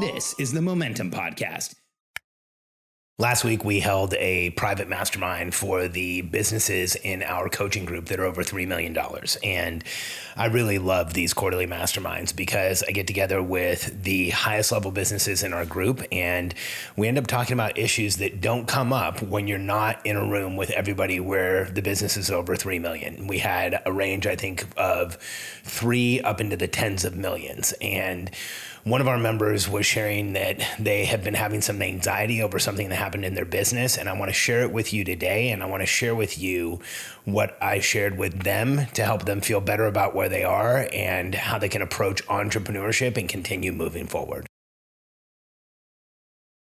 This is the Momentum Podcast. Last week, we held a private mastermind for the businesses in our coaching group that are over $3 million. And I really love these quarterly masterminds because I get together with the highest level businesses in our group and we end up talking about issues that don't come up when you're not in a room with everybody where the business is over 3 million. We had a range, I think, of three up into the tens of millions. And one of our members was sharing that they have been having some anxiety over something that happened in their business. And I want to share it with you today. And I want to share with you what I shared with them to help them feel better about where they are and how they can approach entrepreneurship and continue moving forward.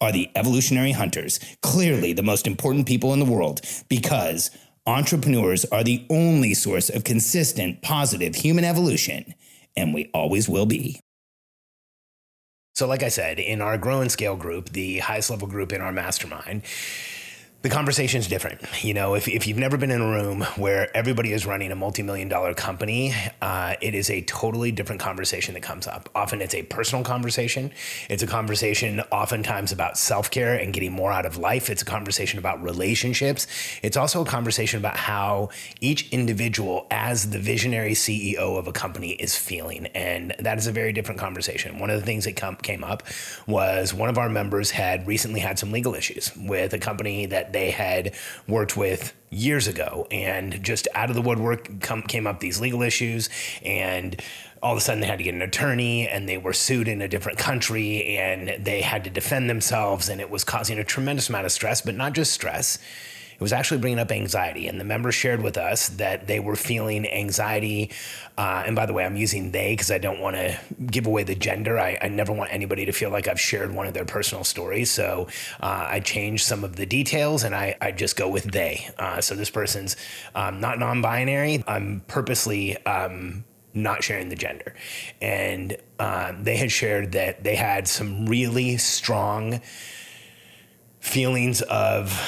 are the evolutionary hunters, clearly the most important people in the world, because entrepreneurs are the only source of consistent, positive human evolution, and we always will be. So, like I said, in our grow and scale group, the highest level group in our mastermind, the conversation is different. You know, if, if you've never been in a room where everybody is running a multi million dollar company, uh, it is a totally different conversation that comes up. Often it's a personal conversation. It's a conversation oftentimes about self care and getting more out of life. It's a conversation about relationships. It's also a conversation about how each individual, as the visionary CEO of a company, is feeling. And that is a very different conversation. One of the things that come, came up was one of our members had recently had some legal issues with a company that they had worked with years ago. And just out of the woodwork come, came up these legal issues. And all of a sudden they had to get an attorney and they were sued in a different country and they had to defend themselves. And it was causing a tremendous amount of stress but not just stress it was actually bringing up anxiety. And the members shared with us that they were feeling anxiety. Uh, and by the way, I'm using they because I don't want to give away the gender. I, I, never want anybody to feel like I've shared one of their personal stories. So uh, I changed some of the details and I, I just go with they. Uh, so this person's um, not non binary. I'm purposely. Um, not sharing the gender. And um, they had shared that they had some really strong feelings of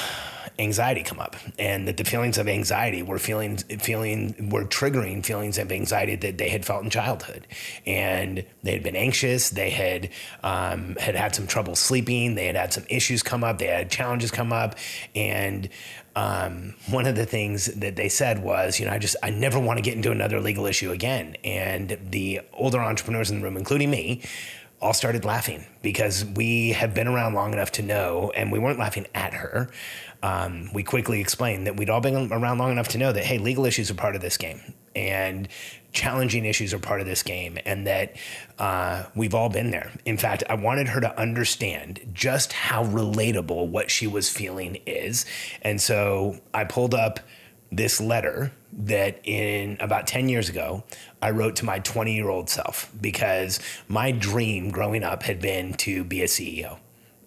anxiety come up. And that the feelings of anxiety were feelings feeling were triggering feelings of anxiety that they had felt in childhood. And they had been anxious. They had um, had had some trouble sleeping. They had had some issues come up. They had challenges come up. And um, one of the things that they said was, you know, I just, I never want to get into another legal issue again. And the older entrepreneurs in the room, including me, all started laughing because we have been around long enough to know, and we weren't laughing at her um, we quickly explained that we'd all been around long enough to know that, hey, legal issues are part of this game and challenging issues are part of this game and that uh, we've all been there. In fact, I wanted her to understand just how relatable what she was feeling is. And so I pulled up this letter that in about 10 years ago I wrote to my 20 year old self because my dream growing up had been to be a CEO.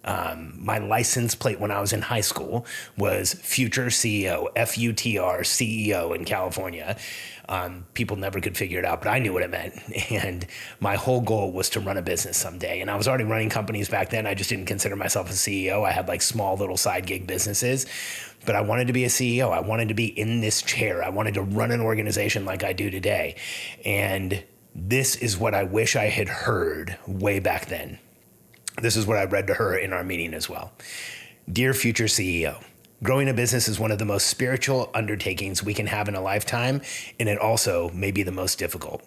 Um, my license plate when I was in high school was future CEO, F U T R CEO in California. Um, people never could figure it out, but I knew what it meant. And my whole goal was to run a business someday. And I was already running companies back then. I just didn't consider myself a CEO. I had like small little side gig businesses, but I wanted to be a CEO. I wanted to be in this chair. I wanted to run an organization like I do today. And this is what I wish I had heard way back then. This is what I read to her in our meeting as well. Dear future CEO, growing a business is one of the most spiritual undertakings we can have in a lifetime, and it also may be the most difficult.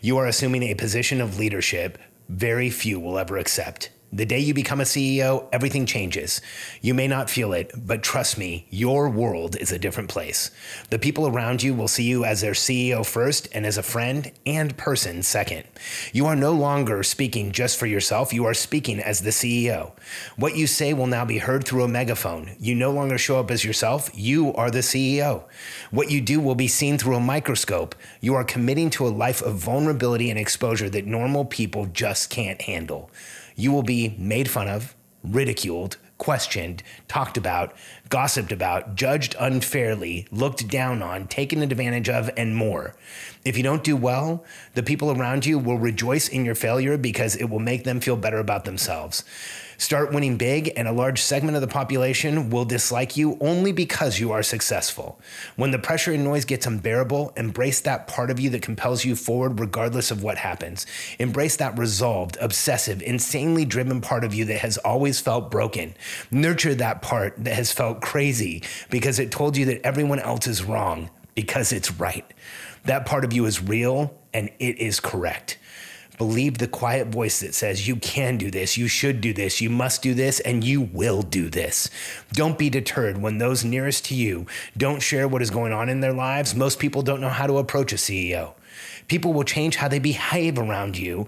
You are assuming a position of leadership very few will ever accept. The day you become a CEO, everything changes. You may not feel it, but trust me, your world is a different place. The people around you will see you as their CEO first and as a friend and person second. You are no longer speaking just for yourself, you are speaking as the CEO. What you say will now be heard through a megaphone. You no longer show up as yourself, you are the CEO. What you do will be seen through a microscope. You are committing to a life of vulnerability and exposure that normal people just can't handle you will be made fun of, ridiculed, questioned, talked about, gossiped about, judged unfairly, looked down on, taken advantage of, and more. If you don't do well, the people around you will rejoice in your failure because it will make them feel better about themselves. Start winning big, and a large segment of the population will dislike you only because you are successful. When the pressure and noise gets unbearable, embrace that part of you that compels you forward regardless of what happens. Embrace that resolved, obsessive, insanely driven part of you that has always felt broken. Nurture that part that has felt crazy because it told you that everyone else is wrong because it's right. That part of you is real and it is correct. Believe the quiet voice that says, You can do this, you should do this, you must do this, and you will do this. Don't be deterred when those nearest to you don't share what is going on in their lives. Most people don't know how to approach a CEO. People will change how they behave around you.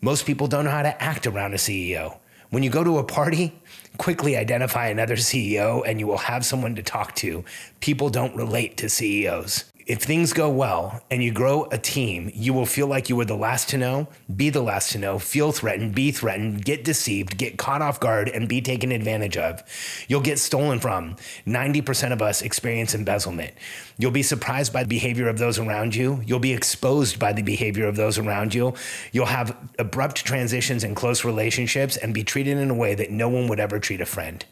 Most people don't know how to act around a CEO. When you go to a party, quickly identify another CEO and you will have someone to talk to. People don't relate to CEOs if things go well and you grow a team, you will feel like you were the last to know, be the last to know, feel threatened, be threatened, get deceived, get caught off guard, and be taken advantage of. You'll get stolen from. 90% of us experience embezzlement. You'll be surprised by the behavior of those around you. You'll be exposed by the behavior of those around you. You'll have abrupt transitions in close relationships and be treated in a way that no one would ever treat a friend.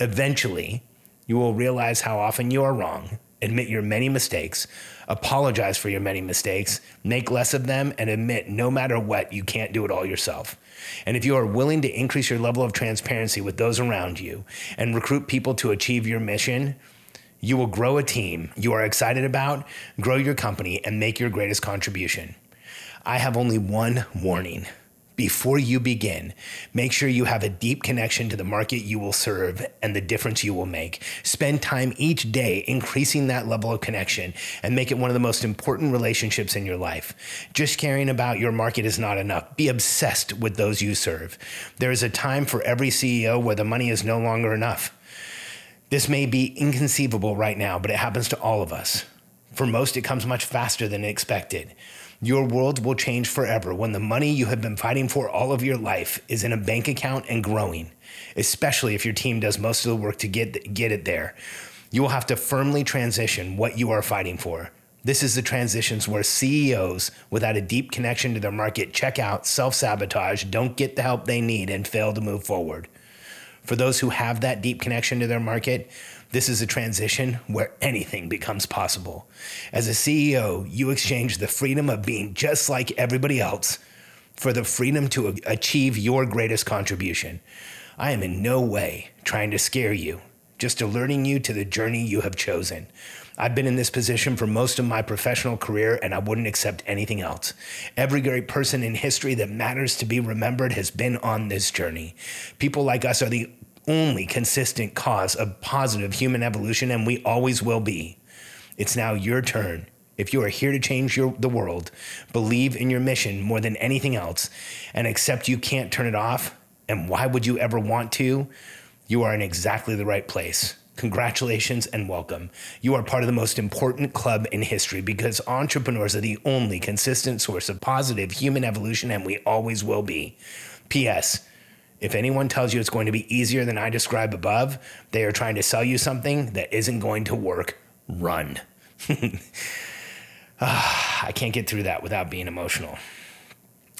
Eventually, you will realize how often you are wrong admit your many mistakes, apologize for your many mistakes, make less of them, and admit no matter what, you can't do it all yourself. And if you are willing to increase your level of transparency with those around you and recruit people to achieve your mission, you will grow a team you are excited about, grow your company, and make your greatest contribution. I have only one warning before you begin, make sure you have a deep connection to the market you will serve and the difference you will make. Spend time each day increasing that level of connection and make it one of the most important relationships in your life. Just caring about your market is not enough. Be obsessed with those you serve. There is a time for every CEO where the money is no longer enough. This may be inconceivable right now, but it happens to all of us. For most, it comes much faster than expected. Your world will change forever when the money you have been fighting for all of your life is in a bank account and growing, especially if your team does most of the work to get, get it there. You will have to firmly transition what you are fighting for. This is the transitions where CEOs without a deep connection to their market check out, self sabotage, don't get the help they need, and fail to move forward. For those who have that deep connection to their market, this is a transition where anything becomes possible. As a CEO, you exchange the freedom of being just like everybody else for the freedom to achieve your greatest contribution. I am in no way trying to scare you, just alerting you to the journey you have chosen. I've been in this position for most of my professional career, and I wouldn't accept anything else. Every great person in history that matters to be remembered has been on this journey. People like us are the only consistent cause of positive human evolution, and we always will be. It's now your turn. If you are here to change your, the world, believe in your mission more than anything else, and accept you can't turn it off, and why would you ever want to? You are in exactly the right place. Congratulations and welcome. You are part of the most important club in history because entrepreneurs are the only consistent source of positive human evolution, and we always will be. P.S. If anyone tells you it's going to be easier than I describe above, they are trying to sell you something that isn't going to work. Run. uh, I can't get through that without being emotional.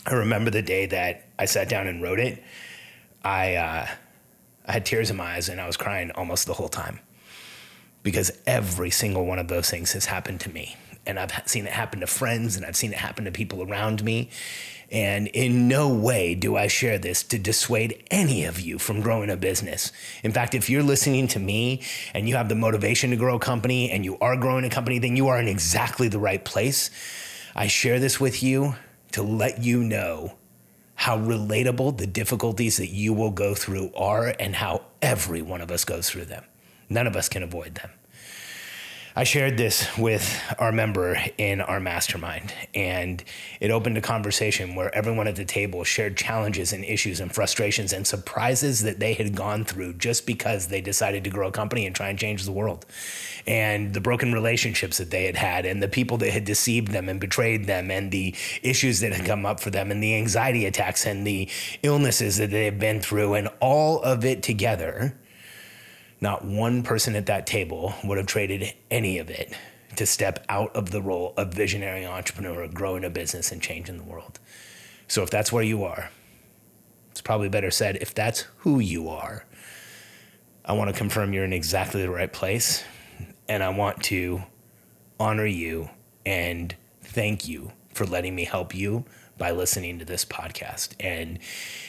I remember the day that I sat down and wrote it. I, uh, I had tears in my eyes and I was crying almost the whole time because every single one of those things has happened to me. And I've seen it happen to friends and I've seen it happen to people around me. And in no way do I share this to dissuade any of you from growing a business. In fact, if you're listening to me and you have the motivation to grow a company and you are growing a company, then you are in exactly the right place. I share this with you to let you know how relatable the difficulties that you will go through are and how every one of us goes through them. None of us can avoid them. I shared this with our member in our mastermind, and it opened a conversation where everyone at the table shared challenges and issues and frustrations and surprises that they had gone through just because they decided to grow a company and try and change the world. And the broken relationships that they had had, and the people that had deceived them and betrayed them, and the issues that had come up for them, and the anxiety attacks, and the illnesses that they had been through, and all of it together not one person at that table would have traded any of it to step out of the role of visionary entrepreneur, growing a business and changing the world. So if that's where you are, it's probably better said if that's who you are. I want to confirm you're in exactly the right place. And I want to honor you and thank you for letting me help you by listening to this podcast. And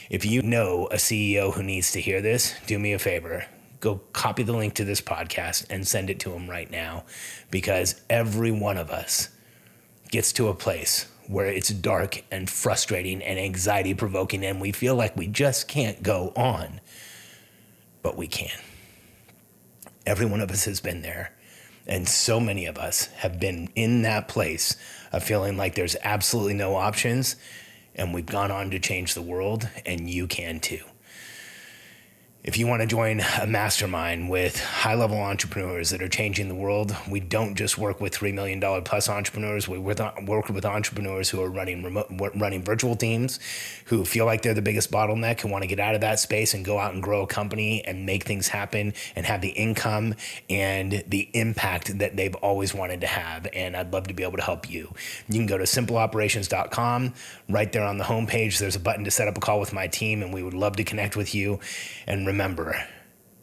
if you know a CEO who needs to hear this, do me a favor go copy the link to this podcast and send it to them right now because every one of us gets to a place where it's dark and frustrating and anxiety provoking and we feel like we just can't go on. But we can. Every one of us has been there. And so many of us have been in that place of feeling like there's absolutely no options. And we've gone on to change the world, and you can too. If you want to join a mastermind with high level entrepreneurs that are changing the world, we don't just work with $3 million plus entrepreneurs. We work with entrepreneurs who are running remote, running virtual teams, who feel like they're the biggest bottleneck, who want to get out of that space and go out and grow a company and make things happen and have the income and the impact that they've always wanted to have. And I'd love to be able to help you. You can go to simpleoperations.com. Right there on the homepage, there's a button to set up a call with my team, and we would love to connect with you. And remember,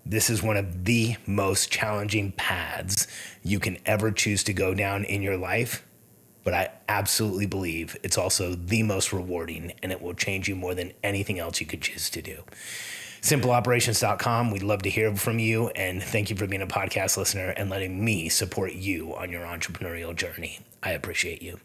this is one of the most challenging paths you can ever choose to go down in your life. But I absolutely believe it's also the most rewarding and it will change you more than anything else you could choose to do. SimpleOperations.com. We'd love to hear from you. And thank you for being a podcast listener and letting me support you on your entrepreneurial journey. I appreciate you.